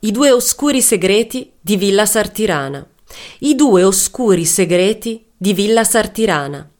I due oscuri segreti di Villa Sartirana. I due oscuri segreti di Villa Sartirana.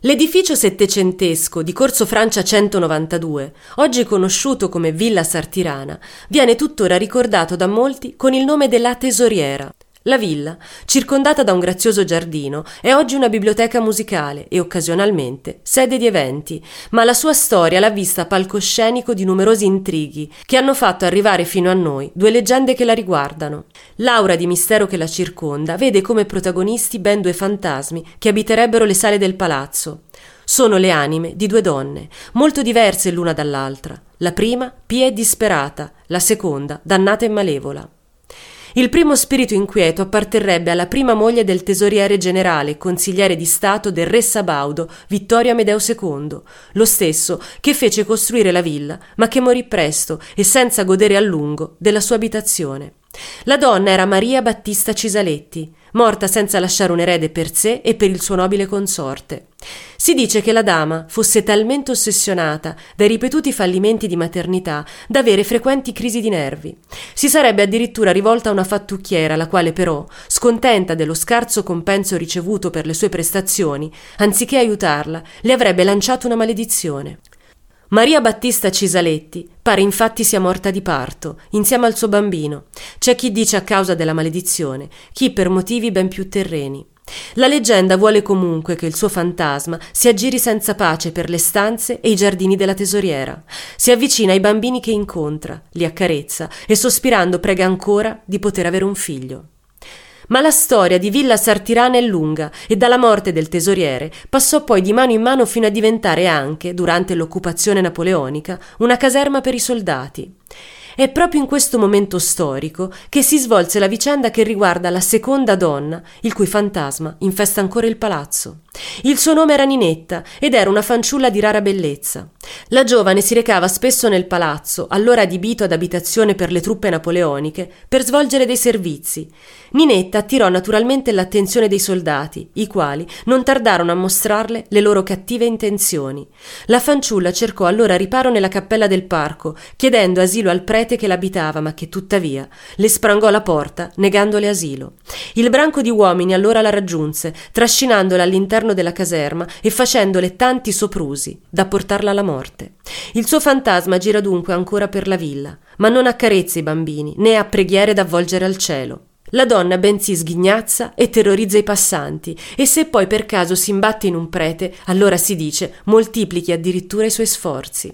L'edificio settecentesco di Corso Francia 192, oggi conosciuto come Villa Sartirana, viene tuttora ricordato da molti con il nome della Tesoriera. La villa, circondata da un grazioso giardino, è oggi una biblioteca musicale e occasionalmente sede di eventi, ma la sua storia l'ha vista palcoscenico di numerosi intrighi che hanno fatto arrivare fino a noi due leggende che la riguardano. L'aura di mistero che la circonda vede come protagonisti ben due fantasmi che abiterebbero le sale del palazzo. Sono le anime di due donne, molto diverse l'una dall'altra. La prima pia e disperata, la seconda dannata e malevola. Il primo spirito inquieto apparterrebbe alla prima moglie del tesoriere generale e consigliere di Stato del re Sabaudo, Vittorio Amedeo II, lo stesso che fece costruire la villa, ma che morì presto e senza godere a lungo della sua abitazione. La donna era Maria Battista Cisaletti, morta senza lasciare un erede per sé e per il suo nobile consorte. Si dice che la dama fosse talmente ossessionata dai ripetuti fallimenti di maternità da avere frequenti crisi di nervi. Si sarebbe addirittura rivolta a una fattucchiera, la quale però, scontenta dello scarso compenso ricevuto per le sue prestazioni, anziché aiutarla, le avrebbe lanciato una maledizione. Maria Battista Cisaletti pare infatti sia morta di parto, insieme al suo bambino. C'è chi dice a causa della maledizione, chi per motivi ben più terreni. La leggenda vuole comunque che il suo fantasma si aggiri senza pace per le stanze e i giardini della tesoriera. Si avvicina ai bambini che incontra, li accarezza e sospirando prega ancora di poter avere un figlio. Ma la storia di Villa Sartirana è lunga e dalla morte del tesoriere passò poi di mano in mano fino a diventare anche, durante l'occupazione napoleonica, una caserma per i soldati. È proprio in questo momento storico che si svolse la vicenda che riguarda la seconda donna, il cui fantasma infesta ancora il palazzo. Il suo nome era Ninetta ed era una fanciulla di rara bellezza. La giovane si recava spesso nel palazzo, allora adibito ad abitazione per le truppe napoleoniche, per svolgere dei servizi. Ninetta attirò naturalmente l'attenzione dei soldati, i quali non tardarono a mostrarle le loro cattive intenzioni. La fanciulla cercò allora riparo nella cappella del parco, chiedendo asilo al prete che l'abitava, ma che tuttavia le sprangò la porta, negandole asilo. Il branco di uomini allora la raggiunse, trascinandola all'interno della caserma e facendole tanti soprusi da portarla alla morte. Il suo fantasma gira dunque ancora per la villa, ma non accarezza i bambini, né ha preghiere da avvolgere al cielo. La donna bensì sghignazza e terrorizza i passanti, e se poi per caso si imbatte in un prete, allora si dice moltiplichi addirittura i suoi sforzi.